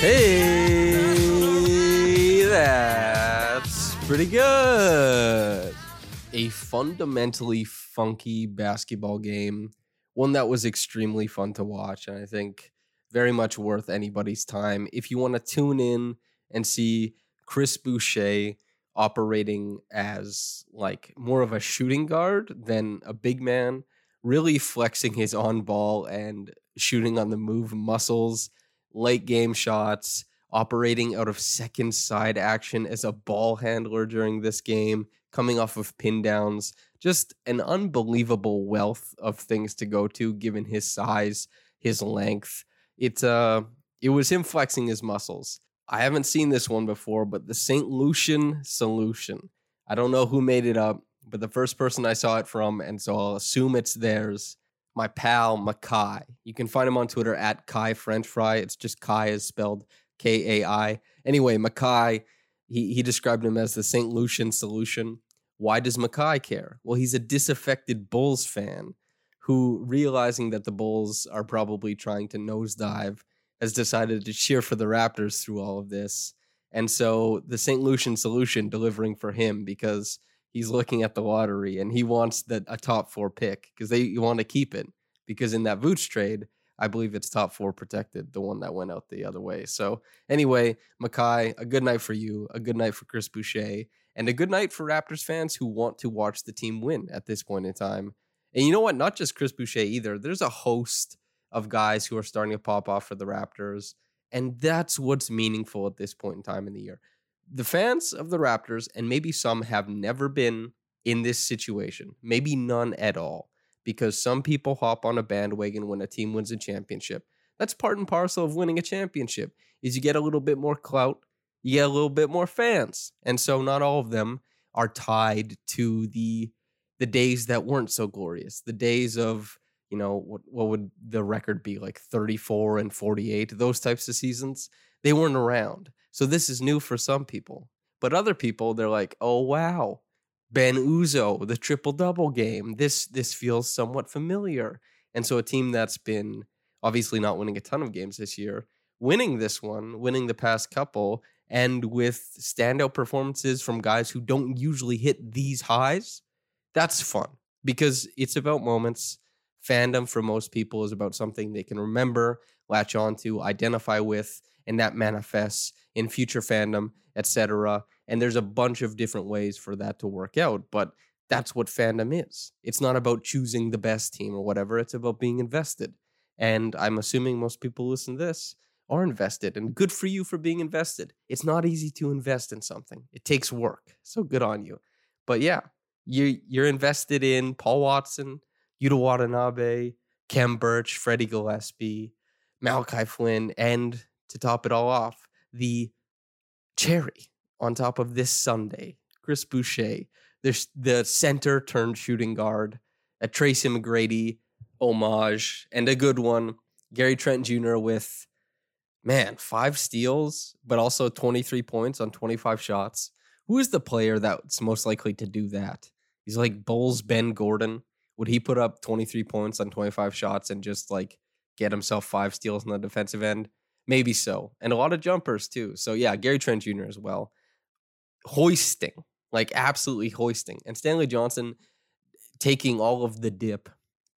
Hey, that's pretty good. A fundamentally funky basketball game, one that was extremely fun to watch, and I think very much worth anybody's time. If you want to tune in and see Chris Boucher operating as like more of a shooting guard than a big man, really flexing his on ball and shooting on the move muscles, late game shots, operating out of second side action as a ball handler during this game, coming off of pin downs. Just an unbelievable wealth of things to go to given his size, his length. It's uh it was him flexing his muscles. I haven't seen this one before, but the St. Lucian solution. I don't know who made it up, but the first person I saw it from, and so I'll assume it's theirs. My pal Makai. You can find him on Twitter at Kai French Fry. It's just Kai is spelled K A I. Anyway, Makai, he, he described him as the St. Lucian solution. Why does Makai care? Well, he's a disaffected Bulls fan who, realizing that the Bulls are probably trying to nosedive, has decided to cheer for the Raptors through all of this. And so the St. Lucian solution delivering for him because he's looking at the lottery and he wants the, a top four pick because they want to keep it. Because in that Vooch trade, I believe it's top four protected, the one that went out the other way. So anyway, Makai, a good night for you, a good night for Chris Boucher, and a good night for Raptors fans who want to watch the team win at this point in time. And you know what? Not just Chris Boucher either. There's a host of guys who are starting to pop off for the Raptors. And that's what's meaningful at this point in time in the year. The fans of the Raptors, and maybe some have never been in this situation, maybe none at all, because some people hop on a bandwagon when a team wins a championship. That's part and parcel of winning a championship, is you get a little bit more clout, you get a little bit more fans. And so not all of them are tied to the the days that weren't so glorious, the days of you know what what would the record be like 34 and 48 those types of seasons they weren't around so this is new for some people but other people they're like oh wow Ben Uzoh the triple double game this this feels somewhat familiar. And so a team that's been obviously not winning a ton of games this year winning this one winning the past couple and with standout performances from guys who don't usually hit these highs that's fun because it's about moments. Fandom for most people is about something they can remember, latch on to, identify with, and that manifests in future fandom, etc. And there's a bunch of different ways for that to work out, but that's what fandom is. It's not about choosing the best team or whatever, it's about being invested. And I'm assuming most people listen to this are invested, and good for you for being invested. It's not easy to invest in something, it takes work. So good on you. But yeah, you, you're invested in Paul Watson, Yuta Watanabe, Khem Birch, Freddie Gillespie, Malachi Flynn, and to top it all off, the cherry on top of this Sunday, Chris Boucher, there's the center turned shooting guard, a Tracy McGrady homage, and a good one, Gary Trent Jr. with man, five steals, but also 23 points on 25 shots. Who is the player that's most likely to do that? He's like Bulls Ben Gordon would he put up 23 points on 25 shots and just like get himself five steals on the defensive end? Maybe so. And a lot of jumpers too. So yeah, Gary Trent Jr. as well. Hoisting, like absolutely hoisting. And Stanley Johnson taking all of the dip,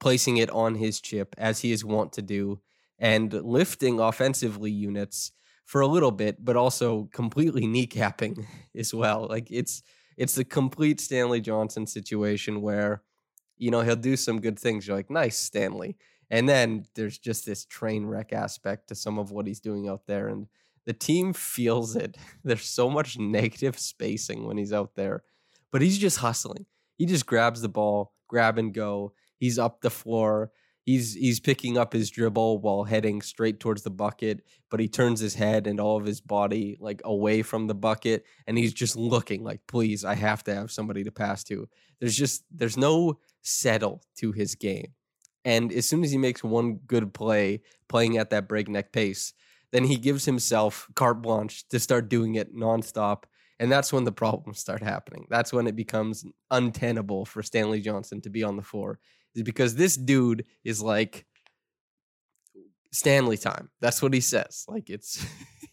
placing it on his chip as he is wont to do, and lifting offensively units for a little bit, but also completely kneecapping as well. Like it's it's the complete Stanley Johnson situation where, you know, he'll do some good things. You're like, nice, Stanley. And then there's just this train wreck aspect to some of what he's doing out there. And the team feels it. There's so much negative spacing when he's out there, but he's just hustling. He just grabs the ball, grab and go. He's up the floor. He's he's picking up his dribble while heading straight towards the bucket, but he turns his head and all of his body like away from the bucket and he's just looking like, "Please, I have to have somebody to pass to." There's just there's no settle to his game. And as soon as he makes one good play, playing at that breakneck pace, then he gives himself carte blanche to start doing it nonstop. And that's when the problems start happening. That's when it becomes untenable for Stanley Johnson to be on the floor, is because this dude is like Stanley time. That's what he says. Like it's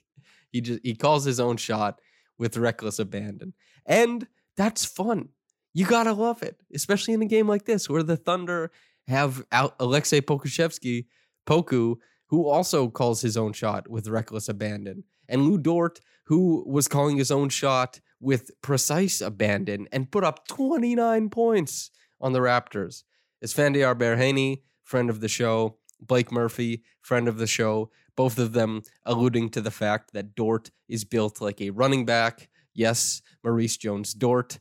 he just he calls his own shot with reckless abandon. And that's fun. You gotta love it, especially in a game like this where the Thunder have Aleksej Pokusevski, Poku, who also calls his own shot with reckless abandon, and Lu Dort, who was calling his own shot with precise abandon and put up 29 points on the Raptors. Esfandiar Baraheni, friend of the show, Blake Murphy, friend of the show, both of them alluding to the fact that Dort is built like a running back. Yes, Maurice Jones Dort.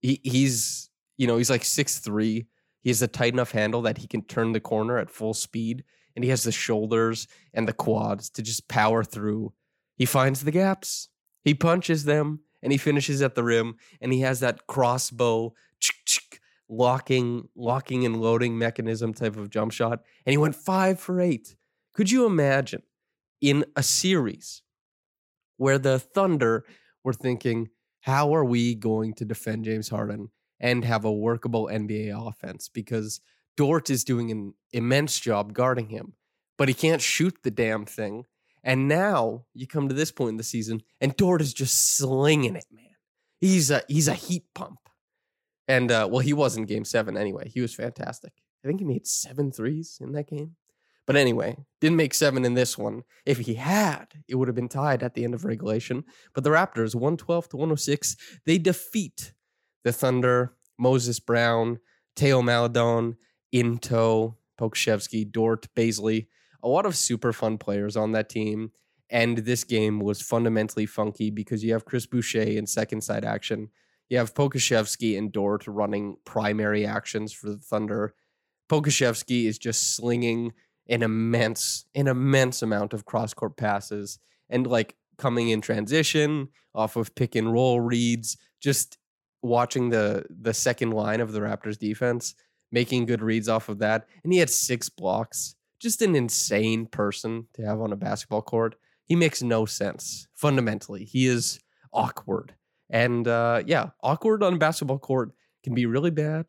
He, he's, you know, he's like six three. He has a tight enough handle that he can turn the corner at full speed, and he has the shoulders and the quads to just power through. He finds the gaps, he punches them, and he finishes at the rim, and he has that crossbow locking, locking and loading mechanism type of jump shot, and he went five for eight. Could you imagine in a series where the Thunder were thinking, how are we going to defend James Harden? And have a workable NBA offense because Dort is doing an immense job guarding him, but he can't shoot the damn thing. And now you come to this point in the season, and Dort is just slinging it, man. He's a he's a heat pump. And uh, well, he was in Game Seven anyway. He was fantastic. I think he made seven threes in that game. But anyway, didn't make seven in this one. If he had, it would have been tied at the end of regulation. But the Raptors, 112 to 106, they defeat the Thunder, Moses Brown, Teo Maledon, Into, Pokusevski, Dort, Bazley. a lot of super fun players on that team. And this game was fundamentally funky because you have Chris Boucher in second side action. You have Pokusevski and Dort running primary actions for the Thunder. Pokusevski is just slinging an immense, an immense amount of cross court passes and like coming in transition off of pick and roll reads, just watching the the second line of the Raptors defense, making good reads off of that, and he had six blocks. Just an insane person to have on a basketball court. He makes no sense fundamentally. He is awkward, and uh, yeah, awkward on a basketball court can be really bad,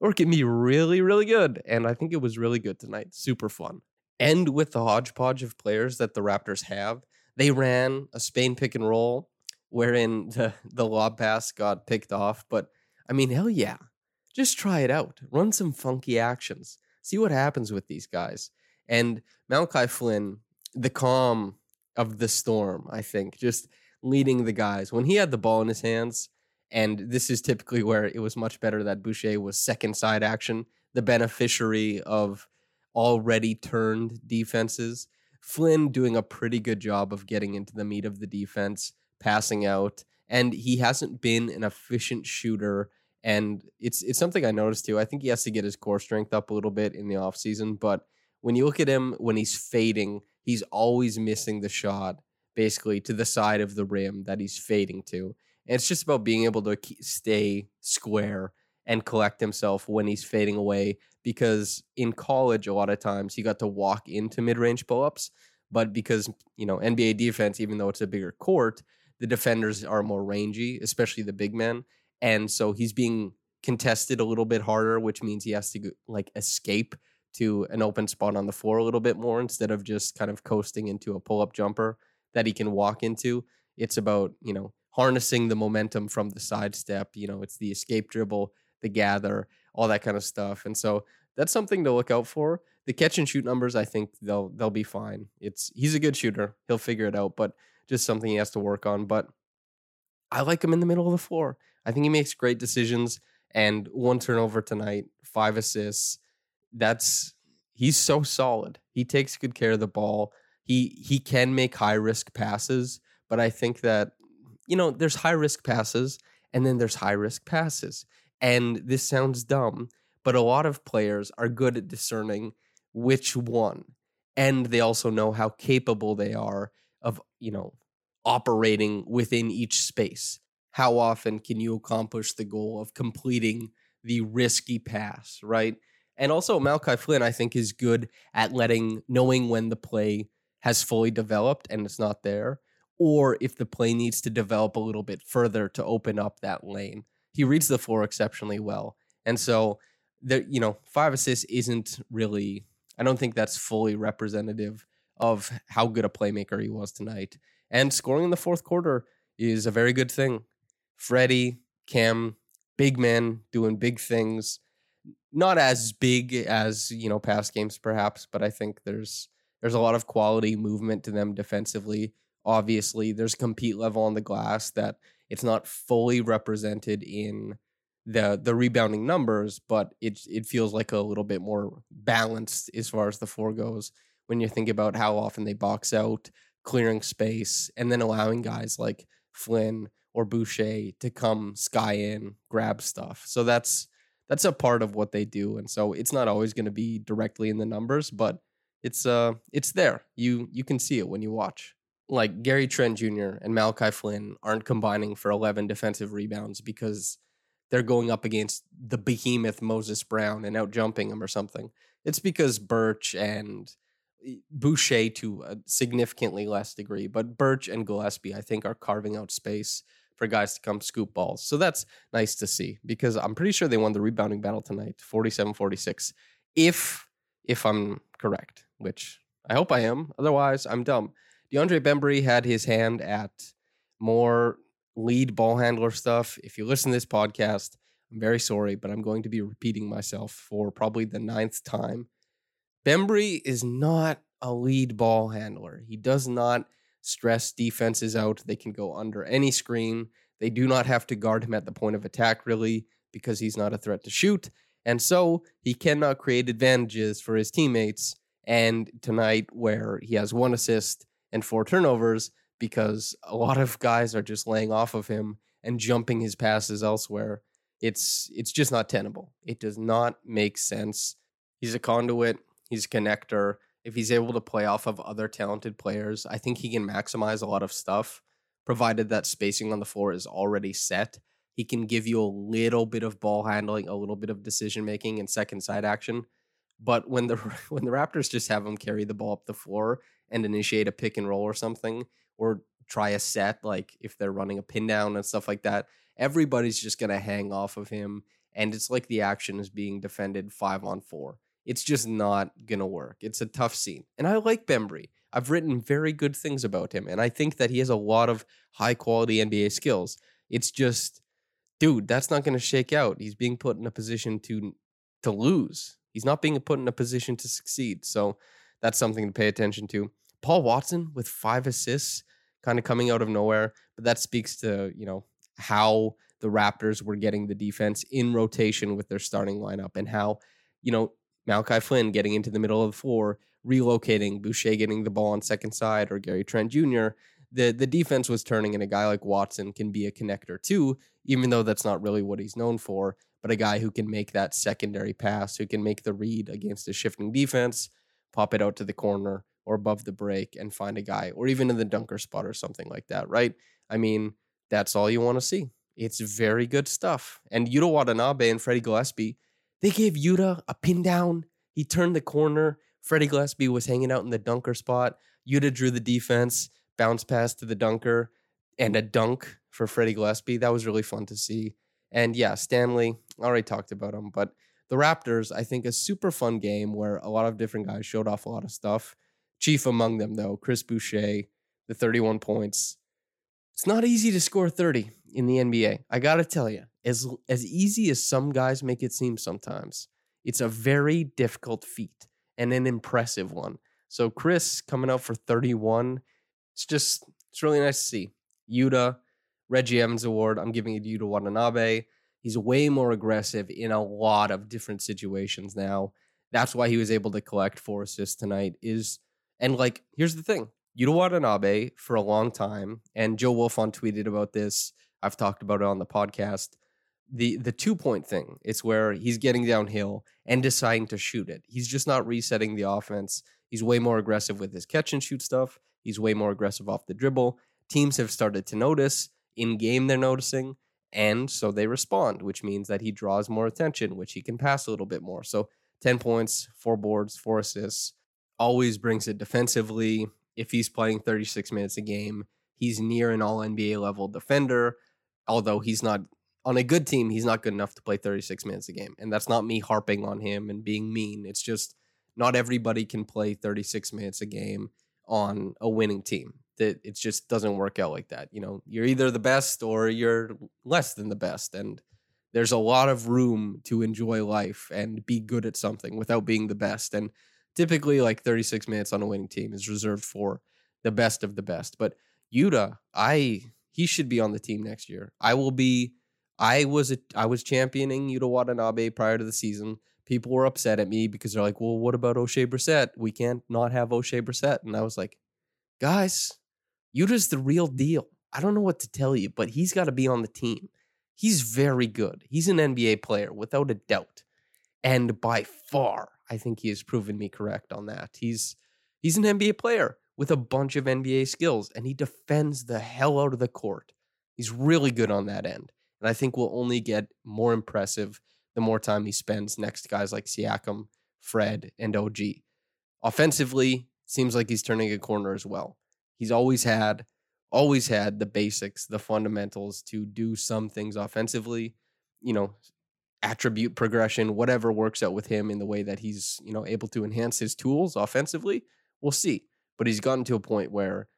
or it can be really really good. And I think it was really good tonight. Super fun. And with the hodgepodge of players that the Raptors have, they ran a Spain pick and roll wherein the, the lob pass got picked off. But I mean, hell yeah. Just try it out. Run some funky actions. See what happens with these guys. And Malachi Flynn, the calm of the storm, I think, just leading the guys. When he had the ball in his hands, and this is typically where it was much better that Boucher was second side action, the beneficiary of already turned defenses. Flynn doing a pretty good job of getting into the meat of the defense, passing out, and he hasn't been an efficient shooter. And it's it's something I noticed too. I think he has to get his core strength up a little bit in the offseason. But when you look at him when he's fading, he's always missing the shot basically to the side of the rim that he's fading to. And it's just about being able to stay square and collect himself when he's fading away. Because in college, a lot of times he got to walk into mid range pull ups. But because, you know, NBA defense, even though it's a bigger court, the defenders are more rangy, especially the big men, and so he's being contested a little bit harder, which means he has to like escape to an open spot on the floor a little bit more instead of just kind of coasting into a pull up jumper that he can walk into. It's about, you know, harnessing the momentum from the sidestep. You know, it's the escape dribble, the gather, all that kind of stuff. And so that's something to look out for. The catch and shoot numbers, I think they'll they'll be fine. It's he's a good shooter. He'll figure it out, but just something he has to work on. But I like him in the middle of the floor. I think he makes great decisions and one turnover tonight, five assists. That's he's so solid. He takes good care of the ball. He he can make high risk passes, but I think that you know, there's high risk passes and then there's high risk passes. And this sounds dumb, but a lot of players are good at discerning which one. And they also know how capable they are of, you know, operating within each space. How often can you accomplish the goal of completing the risky pass, right? And also, Malachi Flynn, I think, is good at letting, knowing when the play has fully developed and it's not there, or if the play needs to develop a little bit further to open up that lane. He reads the floor exceptionally well. And so, the, you know, five assists isn't really, I don't think that's fully representative of how good a playmaker he was tonight. And scoring in the fourth quarter is a very good thing. Freddie, Khem, big men doing big things. Not as big as, you know, past games perhaps, but I think there's there's a lot of quality movement to them defensively obviously there's compete level on the glass that it's not fully represented in the the rebounding numbers, but it it feels like a little bit more balanced as far as the four goes when you think about how often they box out, clearing space, and then allowing guys like Flynn or Boucher to come sky in, grab stuff. So that's that's a part of what they do, and so it's not always going to be directly in the numbers, but it's uh it's there. You you can see it when you watch like Gary Trent Jr. and Malachi Flynn aren't combining for 11 defensive rebounds because they're going up against the behemoth Moses Brown and out jumping him or something. It's because Birch and Boucher to a significantly less degree, but Birch and Gillespie, I think, are carving out space for guys to come scoop balls. So that's nice to see because I'm pretty sure they won the rebounding battle tonight, 47-46. If if I'm correct, which I hope I am. Otherwise, I'm dumb. DeAndre Bembry had his hand at more lead ball handler stuff. If you listen to this podcast, I'm very sorry, but I'm going to be repeating myself for probably the ninth time. Bembry is not a lead ball handler. He does not stress defenses out. They can go under any screen. They do not have to guard him at the point of attack, really, because he's not a threat to shoot. And so he cannot create advantages for his teammates. And tonight, where he has one assist, and four turnovers because a lot of guys are just laying off of him and jumping his passes elsewhere. It's it's just not tenable. It does not make sense. He's a conduit, he's a connector. If he's able to play off of other talented players, I think he can maximize a lot of stuff provided that spacing on the floor is already set. He can give you a little bit of ball handling, a little bit of decision making and second side action. But when the when the Raptors just have him carry the ball up the floor and initiate a pick and roll or something, or try a set, like if they're running a pin down and stuff like that, everybody's just to hang off of him. And it's like the action is being defended five on four. It's just not to work. It's a tough scene. And I like Bembry. I've written very good things about him. And I think that he has a lot of high quality NBA skills. It's just, dude, that's not to shake out. He's being put in a position to to lose. He's not being put in a position to succeed. So that's something to pay attention to. Paul Watson with five assists, kind of coming out of nowhere, but that speaks to you know how the Raptors were getting the defense in rotation with their starting lineup and how you know Malachi Flynn getting into the middle of the floor, relocating, Boucher getting the ball on second side, or Gary Trent Jr. The the defense was turning, and a guy like Watson can be a connector too, even though that's not really what he's known for. But a guy who can make that secondary pass, who can make the read against a shifting defense, pop it out to the corner or above the break and find a guy, or even in the dunker spot or something like that, right? I mean, that's all you want to see. It's very good stuff. And Yuta Watanabe and Freddie Gillespie, they gave Yuta a pin down. He turned the corner. Freddie Gillespie was hanging out in the dunker spot. Yuta drew the defense, bounce pass to the dunker, and a dunk for Freddie Gillespie. That was really fun to see. And yeah, Stanley, already talked about him, but the Raptors, I think, a super fun game where a lot of different guys showed off a lot of stuff. Chief among them, though, Chris Boucher, the 31 points. It's not easy to score 30 in the NBA. I got to tell you, as, as easy as some guys make it seem sometimes, it's a very difficult feat and an impressive one. So, Chris coming out for 31, it's just, it's really nice to see. Yuta, Reggie Evans Award, I'm giving it to Yuta Watanabe. He's way more aggressive in a lot of different situations now. That's why he was able to collect four assists tonight. Is and like here's the thing: Yuta Watanabe for a long time, and Joe Wolfond tweeted about this. I've talked about it on the podcast. The the two point thing. It's where he's getting downhill and deciding to shoot it. He's just not resetting the offense. He's way more aggressive with his catch and shoot stuff. He's way more aggressive off the dribble. Teams have started to notice. In game, they're noticing. And so they respond, which means that he draws more attention, which he can pass a little bit more. So 10 points, four boards, four assists, always brings it defensively. If he's playing 36 minutes a game, he's near an all NBA level defender. Although he's not on a good team, he's not good enough to play 36 minutes a game. And that's not me harping on him and being mean. It's just not everybody can play 36 minutes a game on a winning team that it just doesn't work out like that. You know, you're either the best or you're less than the best. And there's a lot of room to enjoy life and be good at something without being the best. And typically, like 36 minutes on a winning team is reserved for the best of the best. But Yuta, I he should be on the team next year. I will be. I was a, I was championing Yuta Watanabe prior to the season. People were upset at me because they're like, "Well, what about Oshae Brissett? We can't not have Oshae Brissett." And I was like, "Guys, Yuta's the real deal. I don't know what to tell you, but he's got to be on the team. He's very good. He's an NBA player without a doubt. And by far, I think he has proven me correct on that. He's he's an NBA player with a bunch of NBA skills and he defends the hell out of the court. He's really good on that end. And I think will only get more impressive the more time he spends next to guys like Siakam, Fred, and OG. Offensively, seems like he's turning a corner as well. He's always had, always had the basics, the fundamentals to do some things offensively. You know, attribute progression, whatever works out with him in the way that he's you know able to enhance his tools offensively. We'll see. But he's gotten to a point where,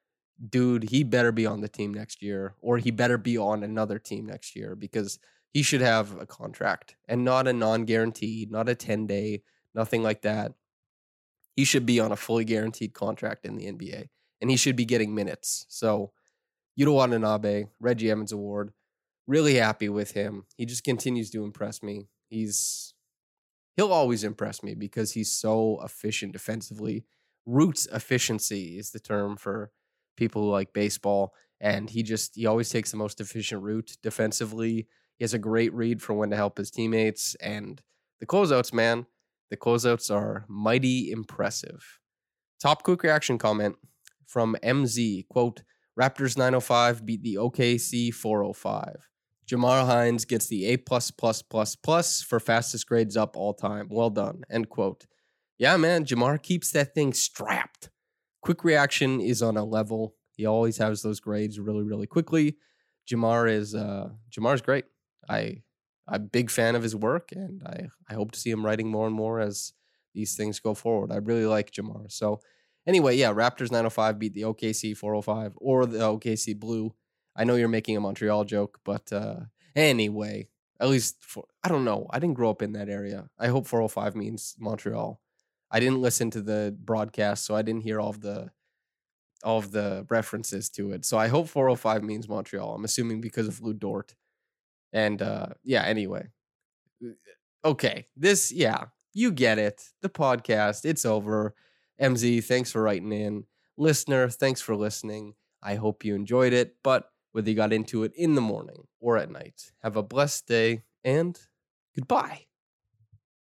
dude, he better be on the team next year, or he better be on another team next year because he should have a contract and not a non-guaranteed, not a 10 day, nothing like that. He should be on a fully guaranteed contract in the NBA and he should be getting minutes. So, Yuta Watanabe, Reggie Evans Award, really happy with him. He just continues to impress me. He's he'll always impress me because he's so efficient defensively. Roots efficiency is the term for people who like baseball, and he just he always takes the most efficient route defensively. He has a great read for when to help his teammates, and the closeouts, man, the closeouts are mighty impressive. Top quick reaction comment from MZ, quote, Raptors 905 beat the OKC 405. Jamar Hines gets the A plus plus plus plus for fastest grades up all time. Well done. End quote. Yeah, man, Jamar keeps that thing strapped. Quick reaction is on a level. He always has those grades really, really quickly. Jamar is uh Jamar's great. I I'm a big fan of his work and I, I hope to see him writing more and more as these things go forward. I really like Jamar. So Anyway, yeah, Raptors 905 beat the OKC 405 or the OKC Blue. I know you're making a Montreal joke, but uh, anyway, at least for, I don't know. I didn't grow up in that area. I hope 405 means Montreal. I didn't listen to the broadcast, so I didn't hear all of the all of the references to it. So I hope 405 means Montreal. I'm assuming because of Lu Dort. And uh, yeah, anyway. Okay. This, yeah, you get it. The podcast, it's over. MZ, thanks for writing in. Listener, thanks for listening. I hope you enjoyed it, but whether you got into it in the morning or at night, have a blessed day and goodbye.